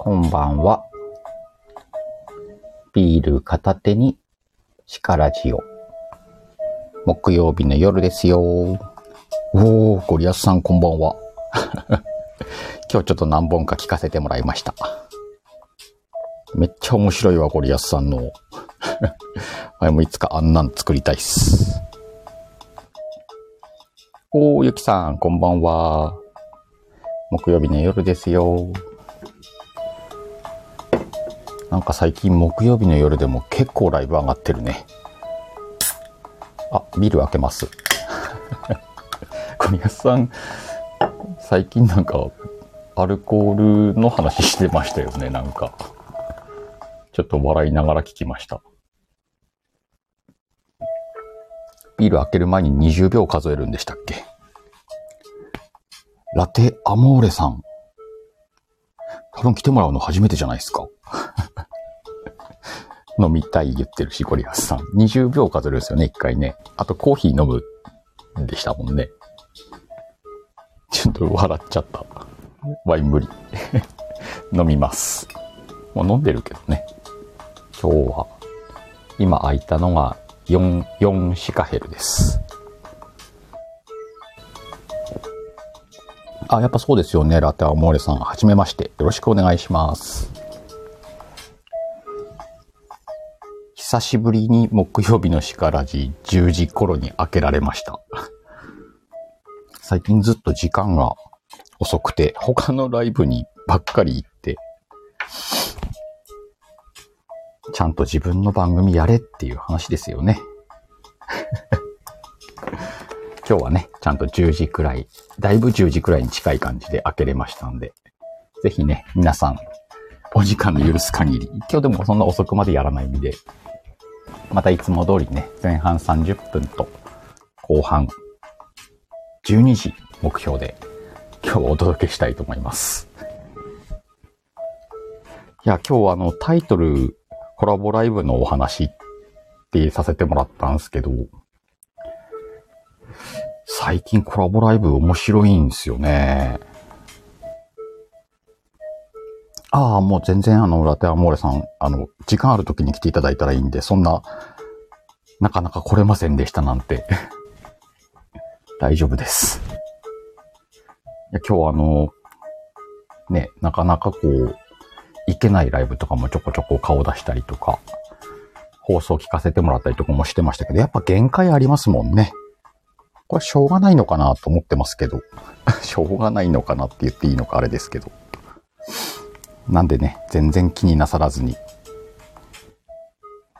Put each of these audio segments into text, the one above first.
こんばんは。ビール片手にシカラジオ。木曜日の夜ですよ。おー、ゴリアスさんこんばんは。今日ちょっと何本か聞かせてもらいました。めっちゃ面白いわ、ゴリアスさんの。あもいつかあんなん作りたいっす。おー、ゆきさん、こんばんは。木曜日の夜ですよ。なんか最近木曜日の夜でも結構ライブ上がってるね。あ、ビール開けます。小宮さん、最近なんかアルコールの話してましたよね、なんか。ちょっと笑いながら聞きました。ビール開ける前に20秒数えるんでしたっけ？ラテアモーレさん。多分来てもらうの初めてじゃないですか。飲みたい言ってるし、ゴリアスさん。20秒数えるんですよね、一回ね。あとコーヒー飲むでしたもんね。ちょっと笑っちゃった。ワイン無理。飲みます。もう飲んでるけどね。今日は、今空いたのが4、4シカヘルです。あ、やっぱそうですよね、ラテアモーレさん。はじめまして。よろしくお願いします。久しぶりに木曜日のシカラジ10時頃に開けられました。最近ずっと時間が遅くて、他のライブにばっかり行って、ちゃんと自分の番組やれっていう話ですよね。今日はね、ちゃんと10時くらい、だいぶ10時くらいに近い感じで開けれましたんで、ぜひね、皆さん、お時間の許す限り、今日でもそんな遅くまでやらないんで、またいつも通りね、前半30分と後半12時目標で今日お届けしたいと思います。いや、今日あのタイトルコラボライブのお話ってさせてもらったんですけど、最近コラボライブ面白いんですよね。ああ、もう全然あの、ラテアモーレさん、あの、時間ある時に来ていただいたらいいんで、そんな、なかなか来れませんでしたなんて。大丈夫です。いや、今日はあの、ね、なかなかこう、行けないライブとかもちょこちょこ顔出したりとか、放送聞かせてもらったりとかもしてましたけど、やっぱ限界ありますもんね。これしょうがないのかなと思ってますけど、しょうがないのかなって言っていいのかあれですけど。なんでね、全然気になさらずに、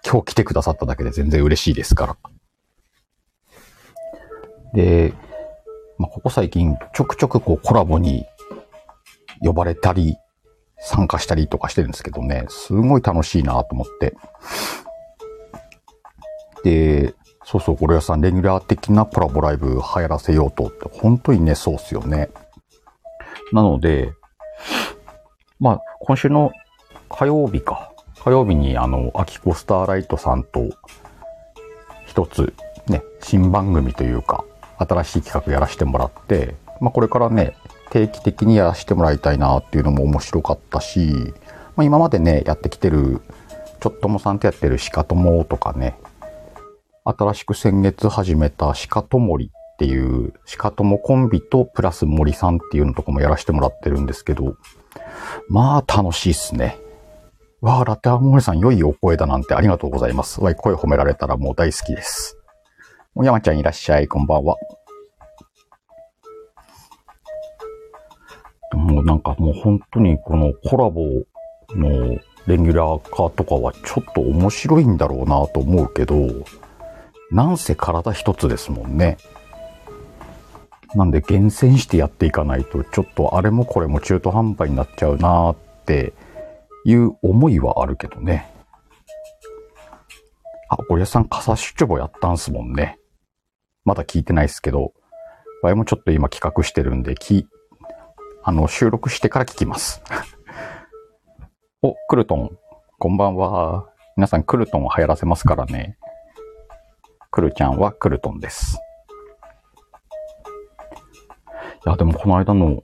今日来てくださっただけで全然嬉しいですから。で、まあ、ここ最近ちょくちょくこうコラボに呼ばれたり、参加したりとかしてるんですけどね、すごい楽しいなと思って。で、そうそう、ゴリラさん、レギュラー的なコラボライブ流行らせようと、本当にね、そうっすよね。なので、まあ、今週の火曜日か。火曜日にあの、アキコスターライトさんと、一つ、ね、新番組というか、新しい企画やらせてもらって、まあこれからね、定期的にやらせてもらいたいなっていうのも面白かったし、まあ今までね、やってきてる、ちょっともさんとやってるシカトモとかね、新しく先月始めたシカトモリっていう、シカトモコンビとプラス森さんっていうのとかもやらせてもらってるんですけど、まあ楽しいっすね。わあ、ラテアモーレさん良いお声だなんてありがとうございます。わい、声褒められたらもう大好きです。お山ちゃんいらっしゃい、こんばんは。もうなんかもう本当にこのコラボのレギュラー化とかはちょっと面白いんだろうなと思うけど、なんせ体一つですもんね。なんで厳選してやっていかないと、ちょっとあれもこれも中途半端になっちゃうなっていう思いはあるけどね。あ、ゴリアさん傘出張やったんすもんね。まだ聞いてないですけど、わいもちょっと今企画してるんで、き、あの、収録してから聞きます。お、クルトン、こんばんは。皆さんクルトンを流行らせますからね。クルちゃんはクルトンです。や、でもこの間の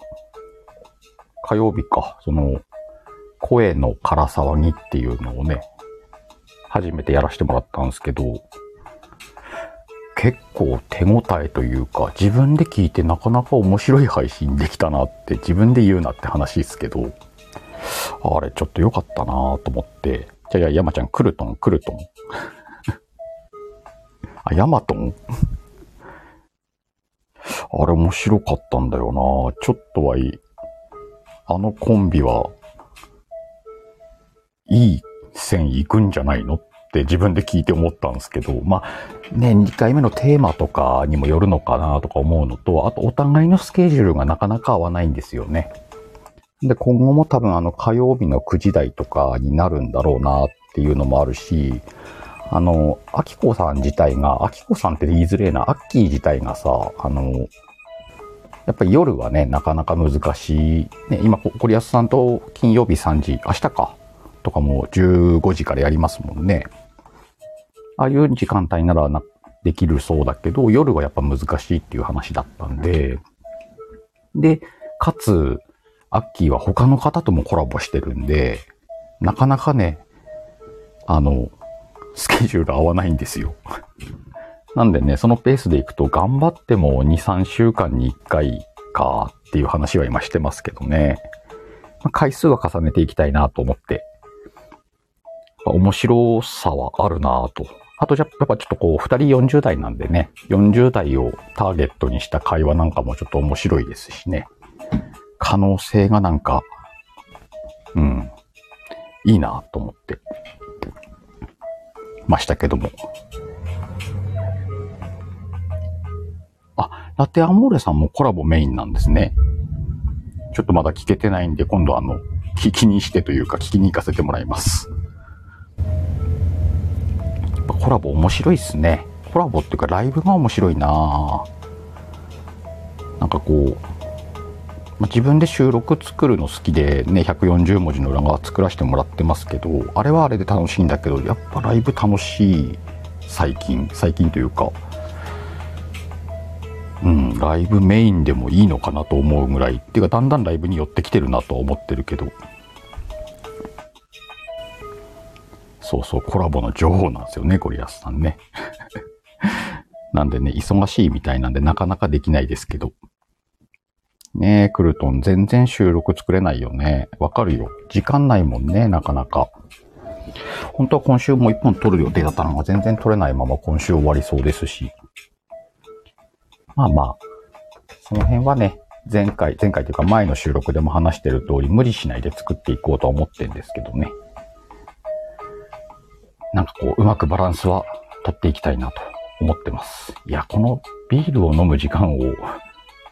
火曜日か、その、声の空騒ぎっていうのをね、初めてやらせてもらったんですけど、結構手応えというか、自分で聞いてなかなか面白い配信できたなって自分で言うなって話ですけど、あれちょっと良かったなと思って、じゃあ山ちゃん、クルトン、クルトン。あ、ヤマトンあれ面白かったんだよなちょっとはいい。あのコンビは、いい線行くんじゃないの？って自分で聞いて思ったんですけど、まあ、ね、2回目のテーマとかにもよるのかなとか思うのと、あとお互いのスケジュールがなかなか合わないんですよね。で、今後も多分あの火曜日の9時台とかになるんだろうなっていうのもあるし、あの、アキコさん自体が、アキコさんって言いづれえな、アッキー自体がさ、あの、やっぱり夜はね、なかなか難しい。ね、今、コリアスさんと金曜日3時、明日か、とかも15時からやりますもんね。ああいう時間帯ならなできるそうだけど、夜はやっぱ難しいっていう話だったんで、で、かつ、アッキーは他の方ともコラボしてるんで、なかなかね、あの、スケジュール合わないんですよ。なんでね、そのペースでいくと頑張っても2、3週間に1回かっていう話は今してますけどね。まあ、回数は重ねていきたいなと思って。面白さはあるなと。あとじゃ、やっぱちょっとこう、2人40代なんでね、40代をターゲットにした会話なんかもちょっと面白いですしね。可能性がなんか、うん、いいなと思ってましたけども。あ、ラテアモーレさんもコラボメインなんですね。ちょっとまだ聞けてないんで、今度あの、聞きにしてというか聞きに行かせてもらいます。やっぱコラボ面白いっすね。コラボっていうかライブが面白いななんかこう、まあ、自分で収録作るの好きでね140文字の裏側作らせてもらってますけどあれはあれで楽しいんだけどやっぱライブ楽しい最近最近というかうんライブメインでもいいのかなと思うぐらいっていうかだんだんライブに寄ってきてるなとは思ってるけど。そうそうコラボの女王なんですよねゴリアスさんね。なんでね忙しいみたいなんでなかなかできないですけど。ねえ、クルトン、全然収録作れないよね。わかるよ。時間ないもんね、なかなか。本当は今週も一本撮る予定だったのが全然撮れないまま今週終わりそうですし。まあまあ、その辺はね、前回、前回というか前の収録でも話してる通り無理しないで作っていこうとは思ってんですけどね。なんかこう、うまくバランスは取っていきたいなと思ってます。いや、このビールを飲む時間を、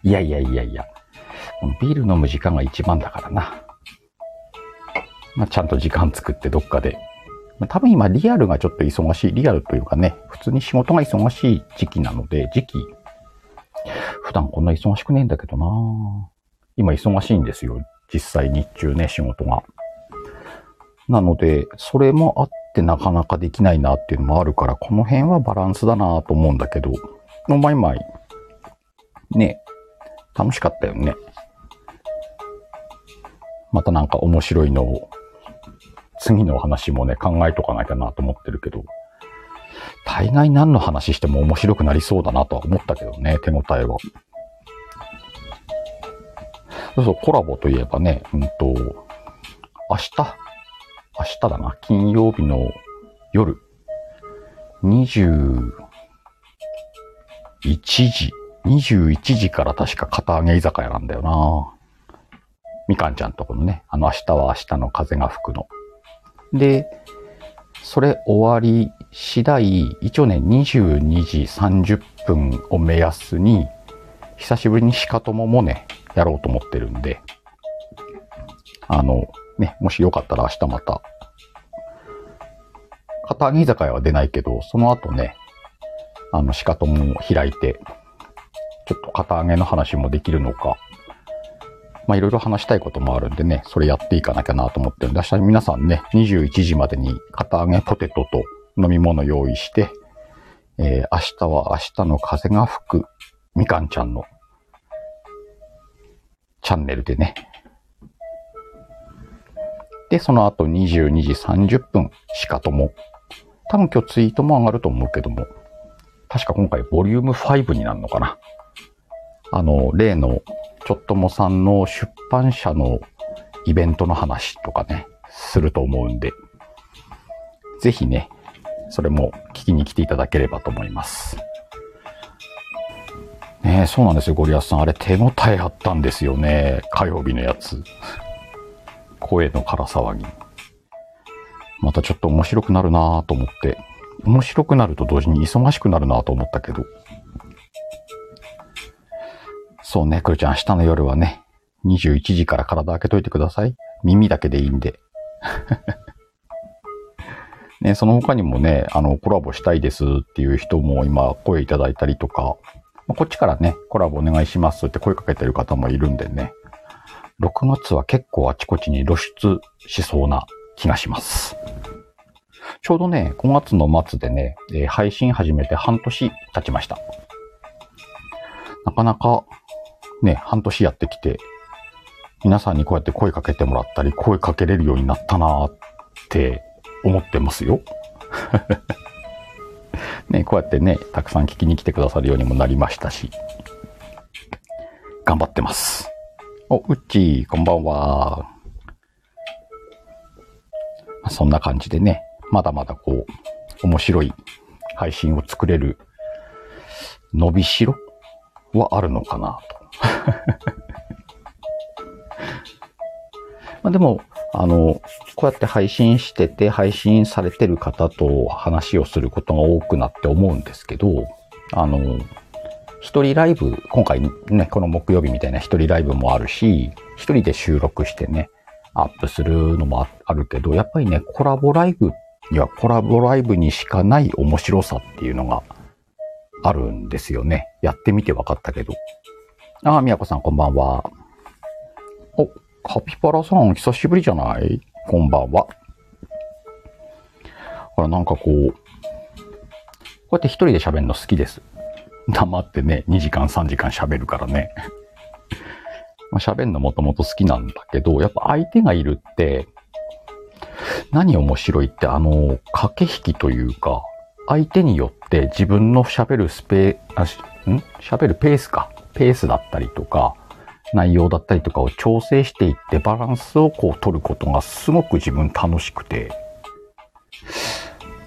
いやいやいやいや、ビール飲む時間が一番だからな。まあ、ちゃんと時間作ってどっかで。まあ、多分今リアルがちょっと忙しい。リアルというかね、普通に仕事が忙しい時期なので、時期。普段こんな忙しくねえんだけどな今忙しいんですよ。実際日中ね、仕事が。なので、それもあってなかなかできないなっていうのもあるから、この辺はバランスだなと思うんだけど、のまいまい、ね、楽しかったよね。またなんか面白いのを、次の話もね、考えとかなきゃなと思ってるけど、大概何の話しても面白くなりそうだなとは思ったけどね、手応えは。そうそう、コラボといえばね、うんと、明日、明日だな、金曜日の夜、21時、21時から確か片揚げ居酒屋なんだよな。みかんちゃんとこのね、あの明日は明日の風が吹くの。で、それ終わり次第、一応ね、22時30分を目安に、久しぶりに鹿友もね、やろうと思ってるんで、あの、ね、もしよかったら明日また、片揚げ居酒屋は出ないけど、その後ね、あの、鹿友を開いて、ちょっと片揚げの話もできるのか、まあいろいろ話したいこともあるんでね、それやっていかなきゃなと思ってるんで、明日皆さんね、21時までに片揚げポテトと飲み物用意して、えー、明日は明日の風が吹くみかんちゃんのチャンネルでね、で、その後22時30分、しかとも。多分今日ツイートも上がると思うけども、確か今回ボリューム5になるのかな。あの、例の、ちょっともさんの出版社のイベントの話とかね、すると思うんで、ぜひね、それも聞きに来ていただければと思います。ねそうなんですよ、ゴリアスさん。あれ手応えあったんですよね。火曜日のやつ。声の空騒ぎ。またちょっと面白くなるなぁと思って。面白くなると同時に忙しくなるなぁと思ったけど。そうね、くるちゃん、明日の夜はね、21時から体開けといてください。耳だけでいいんで。ね、その他にもね、あの、コラボしたいですっていう人も今声いただいたりとか、こっちからね、コラボお願いしますって声かけてる方もいるんでね、6月は結構あちこちに露出しそうな気がします。ちょうどね、5月の末でね、え配信始めて半年経ちました。なかなかね、半年やってきて、皆さんにこうやって声かけてもらったり、声かけれるようになったなって思ってますよ。ね、こうやってね、たくさん聞きに来てくださるようにもなりましたし、頑張ってます。お、うっちー、こんばんは。そんな感じでね、まだまだこう、面白い配信を作れる伸びしろはあるのかなと。まあでも、あの、こうやって配信してて、配信されてる方と話をすることが多くなって思うんですけど、あの、一人ライブ、今回ね、この木曜日みたいな一人ライブもあるし、一人で収録してね、アップするのもあるけど、やっぱりね、コラボライブにはコラボライブにしかない面白さっていうのがあるんですよね。やってみて分かったけど。ああ、みやこさんこんばんは。お、カピバラさん、久しぶりじゃない？こんばんは。ほら、なんかこう、こうやって一人で喋るの好きです。黙ってね、2時間3時間喋るからね。まあ、喋るのもともと好きなんだけど、やっぱ相手がいるって、何面白いって、あの、駆け引きというか、相手によって自分の喋るスペー、あ、ん？喋るペースか。ペースだったりとか、内容だったりとかを調整していってバランスをこう取ることがすごく自分楽しくて、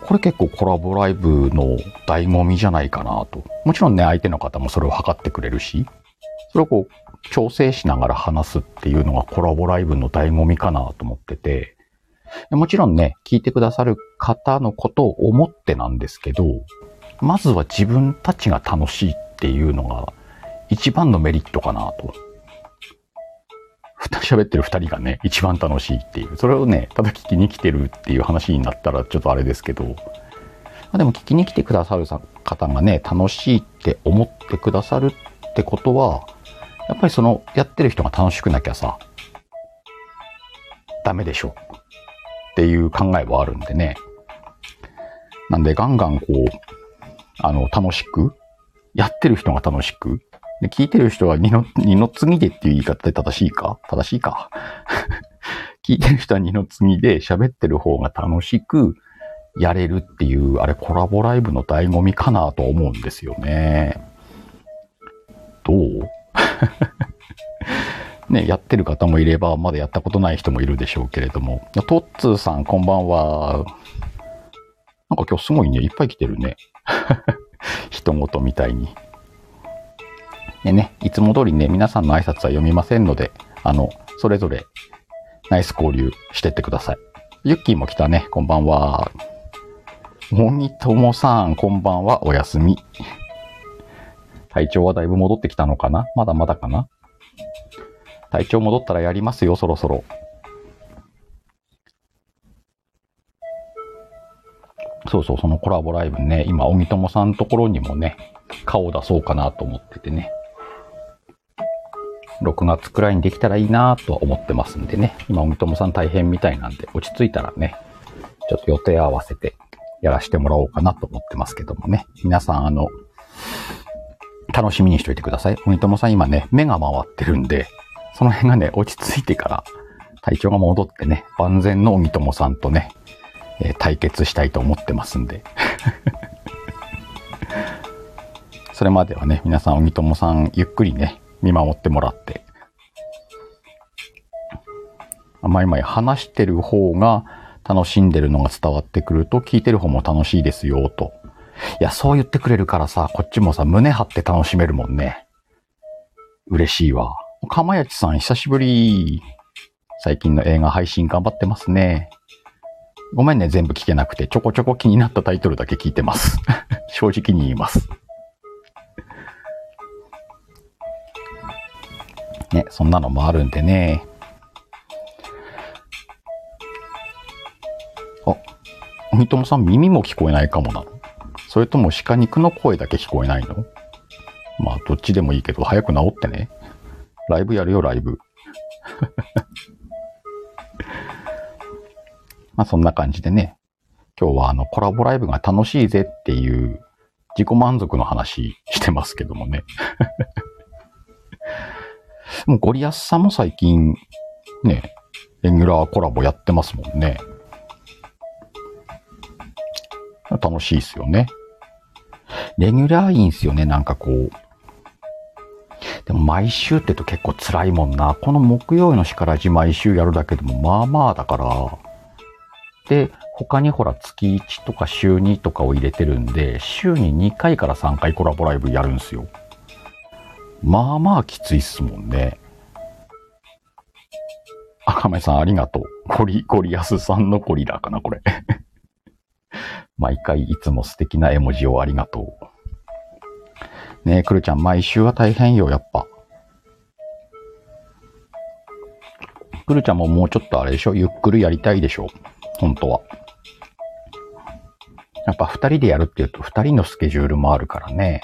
これ結構コラボライブの醍醐味じゃないかなと。もちろんね、相手の方もそれを測ってくれるし、それをこう調整しながら話すっていうのがコラボライブの醍醐味かなと思ってて、もちろんね、聞いてくださる方のことを思ってなんですけど、まずは自分たちが楽しいっていうのが一番のメリットかなと。喋ってる二人がね、一番楽しいっていう。それをね、ただ聞きに来てるっていう話になったらちょっとあれですけど、まあ、でも聞きに来てくださる方がね、楽しいって思ってくださるってことは、やっぱりそのやってる人が楽しくなきゃさ、ダメでしょ。っていう考えはあるんでね。なんでガンガンこう、あの、楽しく、やってる人が楽しく、で、聞いてる人は二の、二の次でっていう言い方で正しいか？正しいか？聞いてる人は二の次で喋ってる方が楽しくやれるっていう、あれコラボライブの醍醐味かなと思うんですよね。どう？ね、やってる方もいれば、まだやったことない人もいるでしょうけれども。トッツーさん、こんばんは。なんか今日すごいね、いっぱい来てるね。人事みたいに。でね、いつも通りね、皆さんの挨拶は読みませんので、あの、それぞれナイス交流してってください。ユッキーも来たね、こんばんは。モニトモさん、こんばんは、おやすみ。体調はだいぶ戻ってきたのかな？まだまだかな？体調戻ったらやりますよ、そろそろ。そうそう、そのコラボライブね、今、小木友さんのところにもね、顔出そうかなと思っててね。6月くらいにできたらいいなと思ってますんでね。今、おみともさん大変みたいなんで、落ち着いたらね、ちょっと予定合わせてやらせてもらおうかなと思ってますけどもね。皆さん、あの、楽しみにしといてください。おみともさん今ね、目が回ってるんで、その辺がね、落ち着いてから体調が戻ってね、万全のおみともさんとね、えー、対決したいと思ってますんで。それまではね、皆さん、おみともさん、ゆっくりね、見守ってもらって。まいまい話してる方が楽しんでるのが伝わってくると、聞いてる方も楽しいですよ、と。いや、そう言ってくれるからさ、こっちもさ、胸張って楽しめるもんね。嬉しいわ。かまやちさん、久しぶり。最近の映画配信頑張ってますね。ごめんね、全部聞けなくて、ちょこちょこ気になったタイトルだけ聞いてます。正直に言います。ね、そんなのもあるんでね。あ、おみともさん耳も聞こえないかもなそれとも鹿肉の声だけ聞こえないの？まあ、どっちでもいいけど、早く治ってね。ライブやるよ、ライブ。まあ、そんな感じでね。今日はあの、コラボライブが楽しいぜっていう自己満足の話してますけどもね。もうゴリアスさんも最近、ね、レギュラーコラボやってますもんね。楽しいっすよね。レギュラーいいんすよね、なんかこう。でも毎週って言うと結構辛いもんな。この木曜日のしからじ毎週やるだけでもまあまあだから。で、他にほら月1とか週2とかを入れてるんで、週に2回から3回コラボライブやるんすよ。まあまあきついっすもんね。赤目さんありがとう。ゴリ、ゴリアスさんのゴリラかな、これ。毎回いつも素敵な絵文字をありがとう。ねえ、くるちゃん、毎週は大変よ、やっぱ。くるちゃんももうちょっとあれでしょ？ゆっくりやりたいでしょ？本当は。やっぱ二人でやるって言うと二人のスケジュールもあるからね。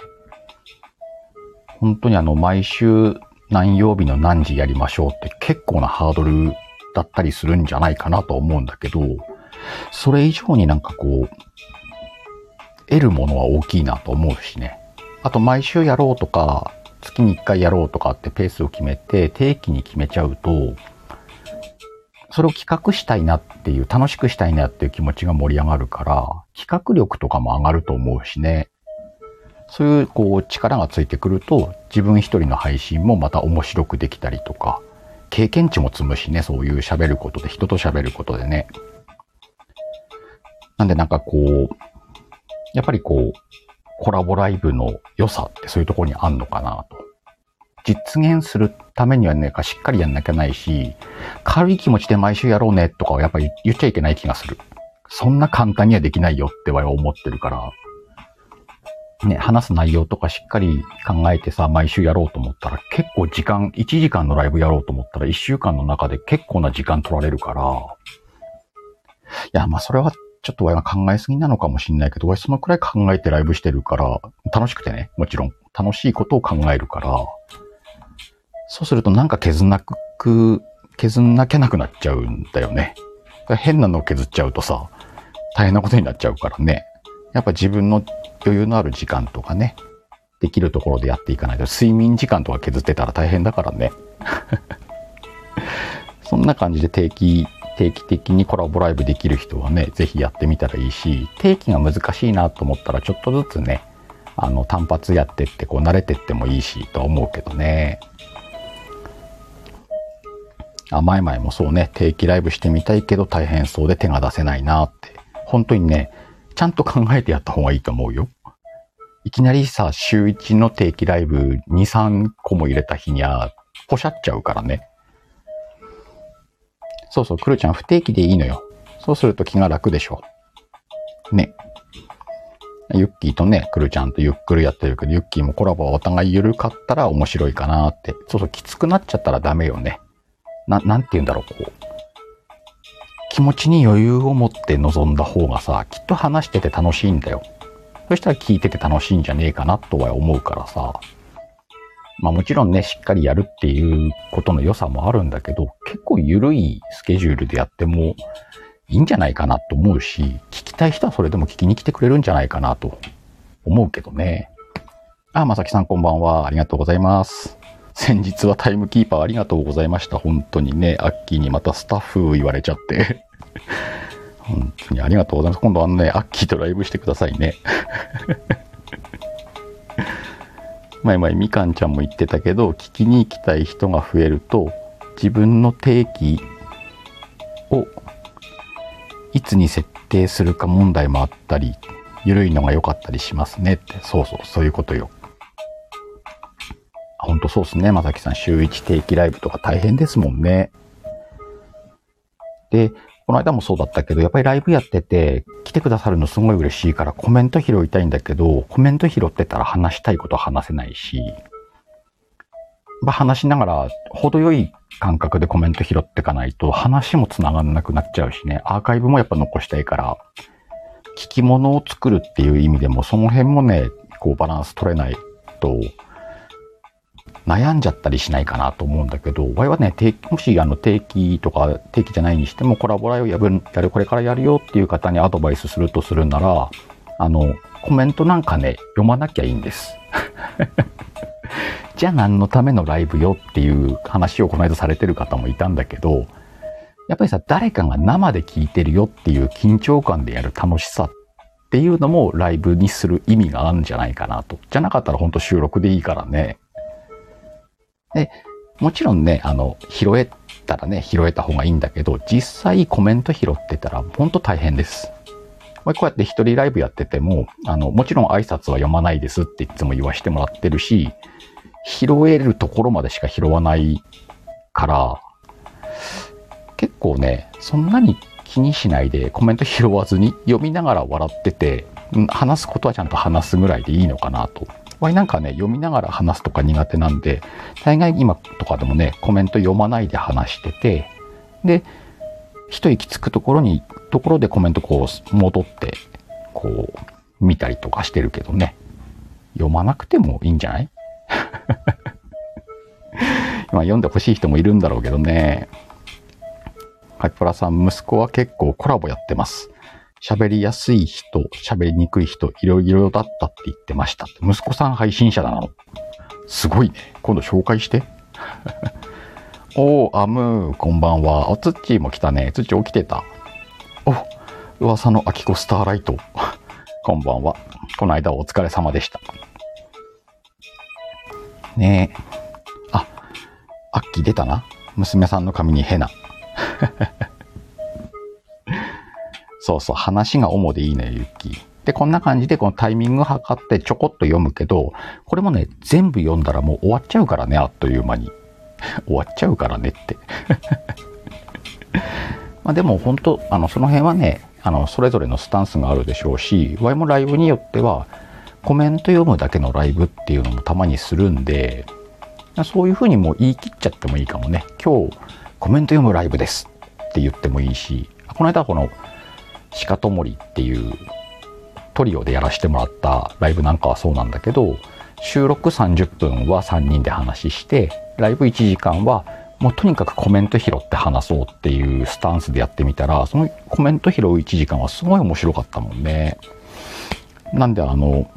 本当にあの、毎週何曜日の何時やりましょうって結構なハードルだったりするんじゃないかなと思うんだけど、それ以上になんかこう、得るものは大きいなと思うしね。あと毎週やろうとか、月に1回やろうとかってペースを決めて定期に決めちゃうと、それを企画したいなっていう、楽しくしたいなっていう気持ちが盛り上がるから、企画力とかも上がると思うしね。そういうこう力がついてくると自分一人の配信もまた面白くできたりとか経験値も積むしねそういう喋ることで人と喋ることでね。なんでなんかこうやっぱりこうコラボライブの良さってそういうところにあんのかなと。実現するためにはねしっかりやんなきゃないし軽い気持ちで毎週やろうねとかはやっぱり言っちゃいけない気がする。そんな簡単にはできないよっては思ってるから。ね、話す内容とかしっかり考えてさ、毎週やろうと思ったら結構時間、1時間のライブやろうと思ったら1週間の中で結構な時間取られるから、いや、まあそれはちょっと親が考えすぎなのかもしんないけど、親そのくらい考えてライブしてるから、楽しくてね、もちろん楽しいことを考えるから、そうするとなんか削んなく、削んなきゃなくなっちゃうんだよね。変なのを削っちゃうとさ、大変なことになっちゃうからね。やっぱ自分の余裕のある時間とかね、できるところでやっていかないと、睡眠時間とか削ってたら大変だからね。そんな感じで定期、定期的にコラボライブできる人はね、ぜひやってみたらいいし、定期が難しいなと思ったらちょっとずつね、あの、単発やってって、こう慣れてってもいいし、とは思うけどね。あ、前々もそうね、定期ライブしてみたいけど大変そうで手が出せないなって。本当にね、ちゃんと考えてやった方がいいと思うよ。いきなりさ、週1の定期ライブ2、3個も入れた日には、ポシャっちゃうからね。そうそう、くるちゃん不定期でいいのよ。そうすると気が楽でしょ。ね。ユッキーとね、くるちゃんとゆっくりやってるけど、ユッキーもコラボはお互い緩かったら面白いかなって。そうそう、きつくなっちゃったらダメよね。な、なんて言うんだろう、こう。気持ちに余裕を持って臨んだ方がさ、きっと話してて楽しいんだよ。そしたら聞いてて楽しいんじゃねえかなとは思うからさ。まあもちろんね、しっかりやるっていうことの良さもあるんだけど、結構緩いスケジュールでやってもいいんじゃないかなと思うし、聞きたい人はそれでも聞きに来てくれるんじゃないかなと思うけどね。あ、まさきさんこんばんは。ありがとうございます。先日はタイムキーパーありがとうございました。本当にね、アッキーにまたスタッフ言われちゃって 本当にありがとうございます。今度あのね、アッキーとライブしてくださいね。前々みかんちゃんも言ってたけど、聞きに行きたい人が増えると、自分の定期をいつに設定するか問題もあったり、緩いのが良かったりしますねって。そうそう、そういうことよ。ほんとそうっすね。まさきさん、週1定期ライブとか大変ですもんね。で、この間もそうだったけど、やっぱりライブやってて、来てくださるのすごい嬉しいからコメント拾いたいんだけど、コメント拾ってたら話したいことは話せないし、ま、話しながら、程よい感覚でコメント拾ってかないと、話も繋がんなくなっちゃうしね、アーカイブもやっぱ残したいから、聞き物を作るっていう意味でも、その辺もね、こうバランス取れないと、悩んじゃったりしないかなと思うんだけど、我々はね、定もしあの定期とか定期じゃないにしてもコラボライをやる、やる、これからやるよっていう方にアドバイスするとするなら、あの、コメントなんかね、読まなきゃいいんです。じゃあ何のためのライブよっていう話をこの間されてる方もいたんだけど、やっぱりさ、誰かが生で聞いてるよっていう緊張感でやる楽しさっていうのもライブにする意味があるんじゃないかなと。じゃなかったらほんと収録でいいからね。で、もちろんね、あの、拾えたらね、拾えた方がいいんだけど、実際コメント拾ってたらほんと大変です。こうやって一人ライブやってても、あの、もちろん挨拶は読まないですっていつも言わしてもらってるし、拾えるところまでしか拾わないから、結構ね、そんなに気にしないでコメント拾わずに読みながら笑ってて、話すことはちゃんと話すぐらいでいいのかなと。わいなんかね、読みながら話すとか苦手なんで、大概今とかでもね、コメント読まないで話してて、で、一息つくところに、ところでコメントこう戻って、こう、見たりとかしてるけどね。読まなくてもいいんじゃない？今読んでほしい人もいるんだろうけどね。カイプラさん、息子は結構コラボやってます。喋りやすい人、喋りにくい人、いろいろだったって言ってました。息子さん配信者だなの。すごいね。今度紹介して。おー、アムー、こんばんは。お、つっちーも来たね。つっち起きてた。お、噂のアキコスターライト。こんばんは。この間お疲れ様でした。ねえ。あ、アッキー出たな。娘さんの髪にヘナ。そうそう、話が主でいいね、ゆき。で、こんな感じでこのタイミング測ってちょこっと読むけど、これもね、全部読んだらもう終わっちゃうからね、あっという間に。終わっちゃうからねって まあでも本当あのその辺はねあのそれぞれのスタンスがあるでしょうしワイもライブによってはコメント読むだけのライブっていうのもたまにするんでそういうふうにもう言い切っちゃってもいいかもね今日コメント読むライブですって言ってもいいしこの間この鹿ともりっていうトリオでやらせてもらったライブなんかはそうなんだけど収録30分は3人で話してライブ1時間はもうとにかくコメント拾って話そうっていうスタンスでやってみたら、そのコメント拾う1時間はすごい面白かったもんね。なんであの、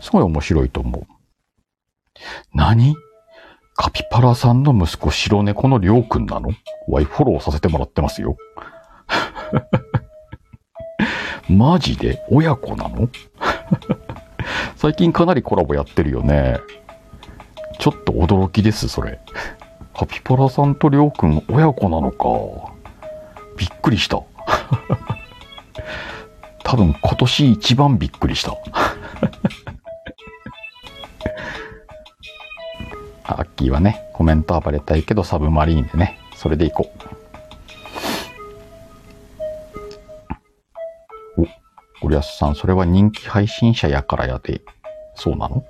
すごい面白いと思う。何？カピパラさんの息子白猫のりょうくんなの？ワイフォローさせてもらってますよ。マジで？親子なの？最近かなりコラボやってるよね。ちょっと驚きです、それ。カピパラさんとりょうくん親子なのか。びっくりした。多分今年一番びっくりした。アッキーはね、コメント暴れたいけどサブマリーンでね、それでいこう。ゴリアスさん、それは人気配信者やからやで、そうなの？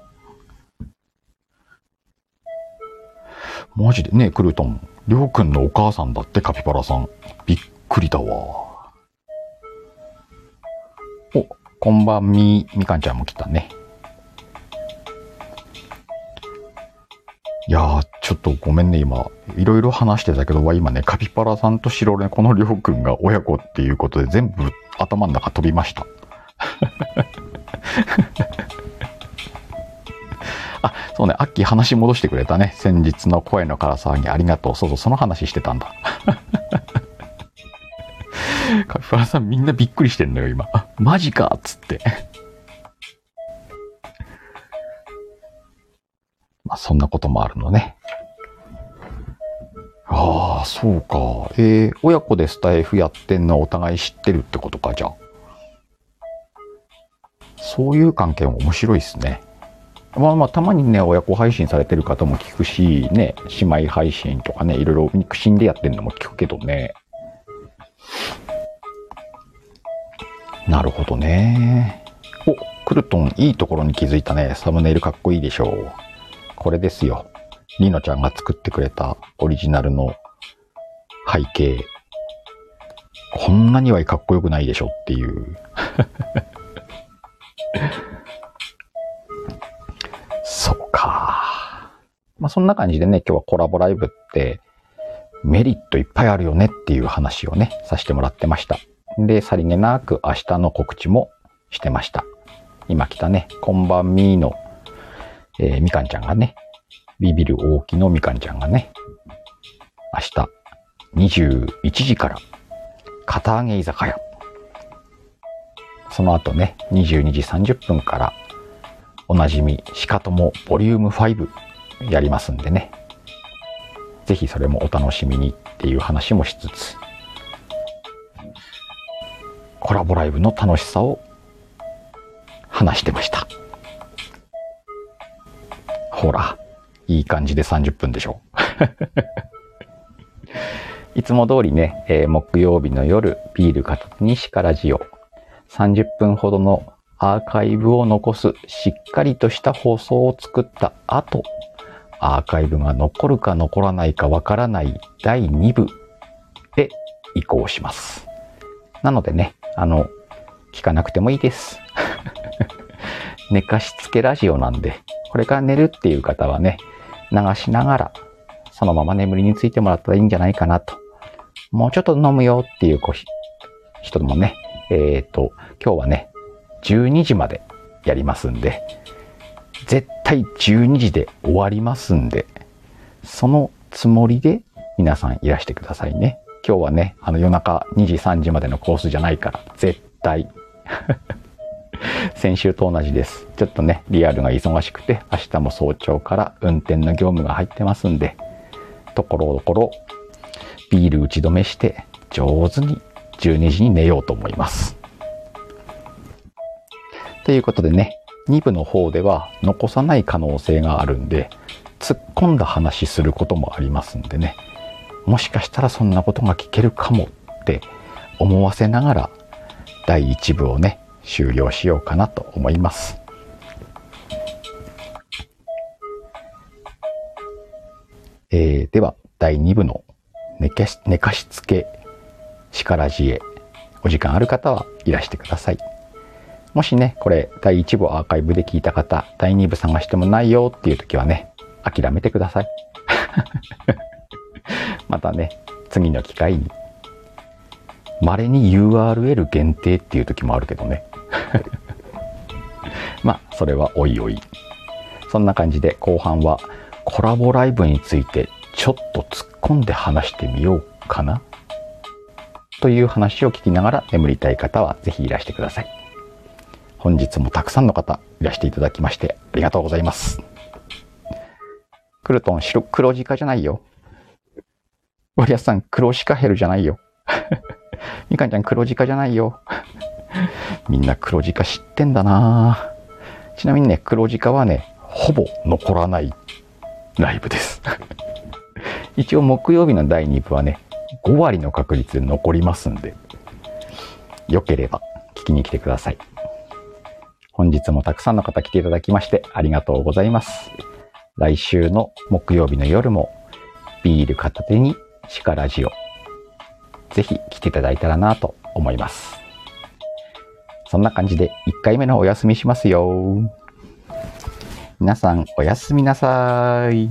マジで？ね、クルトン。りょうくんのお母さんだってカピバラさん。びっくりだわ。お、こんばんみ、みかんちゃんも来たね。いやー、ちょっとごめんね、今。いろいろ話してたけど、今ね、カピバラさんと白猫のりょうくんが親子っていうことで全部頭の中飛びました。あ、そうね、アッキー話戻してくれたね。先日の声のから騒ぎありがとう。そうそう、その話してたんだ。カピバラさんみんなびっくりしてんのよ、今。マジかっつって。まあ、そんなこともあるのね。ああ、そうか。えー、親子でスタイフやってんのはお互い知ってるってことか、じゃあ。そういう関係も面白いですね。まあまあ、たまにね、親子配信されてる方も聞くし、ね、姉妹配信とかね、いろいろ肉親でやってるのも聞くけどね。なるほどね。お、クルトンいいところに気づいたね。サムネイルかっこいいでしょう。これですよ。リノちゃんが作ってくれたオリジナルの背景。こんなにはかっこよくないでしょっていう そうか。まあそんな感じでね、今日はコラボライブってメリットいっぱいあるよねっていう話をね、させてもらってました。で、さりげなく明日の告知もしてました。今来たね、こんばんみーの、えー、みかんちゃんがね、ビビる大きのみかんちゃんがね、明日21時から片揚げ居酒屋。その後ね、22時30分からおなじみ、しかともボリューム5やりますんでね。ぜひそれもお楽しみにっていう話もしつつ、コラボライブの楽しさを話してました。ほら、いい感じで30分でしょう。いつも通りね、えー、木曜日の夜、ビール片手にしからじを30分ほどのアーカイブを残すしっかりとした放送を作った後、アーカイブが残るか残らないかわからない第2部へ移行します。なのでね、あの、聞かなくてもいいです。寝かしつけラジオなんで、これから寝るっていう方はね、流しながら、そのまま眠りについてもらったらいいんじゃないかなと。もうちょっと飲むよっていう人もね、えっ、ー、と、今日はね、12時までやりますんで、絶対12時で終わりますんで、そのつもりで皆さんいらしてくださいね。今日はね、あの夜中2時3時までのコースじゃないから、絶対。先週と同じです。ちょっとね、リアルが忙しくて、明日も早朝から運転の業務が入ってますんで、ところどころ、ビール打ち止めして、上手に12時に寝ようと思います。ということでね、2部の方では残さない可能性があるんで、突っ込んだ話することもありますんでね、もしかしたらそんなことが聞けるかもって思わせながら、第1部をね、終了しようかなと思います。えー、では、第2部の寝かし寝かしつけ、力知恵、お時間ある方はいらしてください。もしね、これ、第1部アーカイブで聞いた方、第2部探してもないよっていう時はね、諦めてください。またね、次の機会に。稀に URL 限定っていう時もあるけどね。まあ、それはおいおい。そんな感じで後半はコラボライブについてちょっと突っ込んで話してみようかなという話を聞きながら眠りたい方はぜひいらしてください。本日もたくさんの方いらしていただきましてありがとうございます。クルトン白黒鹿じゃないよ。ウォリアスさん黒シカヘルじゃないよ。みかんちゃん黒鹿じゃないよ。みんな黒字化知ってんだなちなみにね、黒字化はね、ほぼ残らないライブです。一応木曜日の第2部はね、5割の確率で残りますんで、よければ聞きに来てください。本日もたくさんの方来ていただきましてありがとうございます。来週の木曜日の夜もビール片手にシカラジオ。ぜひ来ていただいたらなと思います。そんな感じで1回目のお休みしますよ。皆さんおやすみなさい。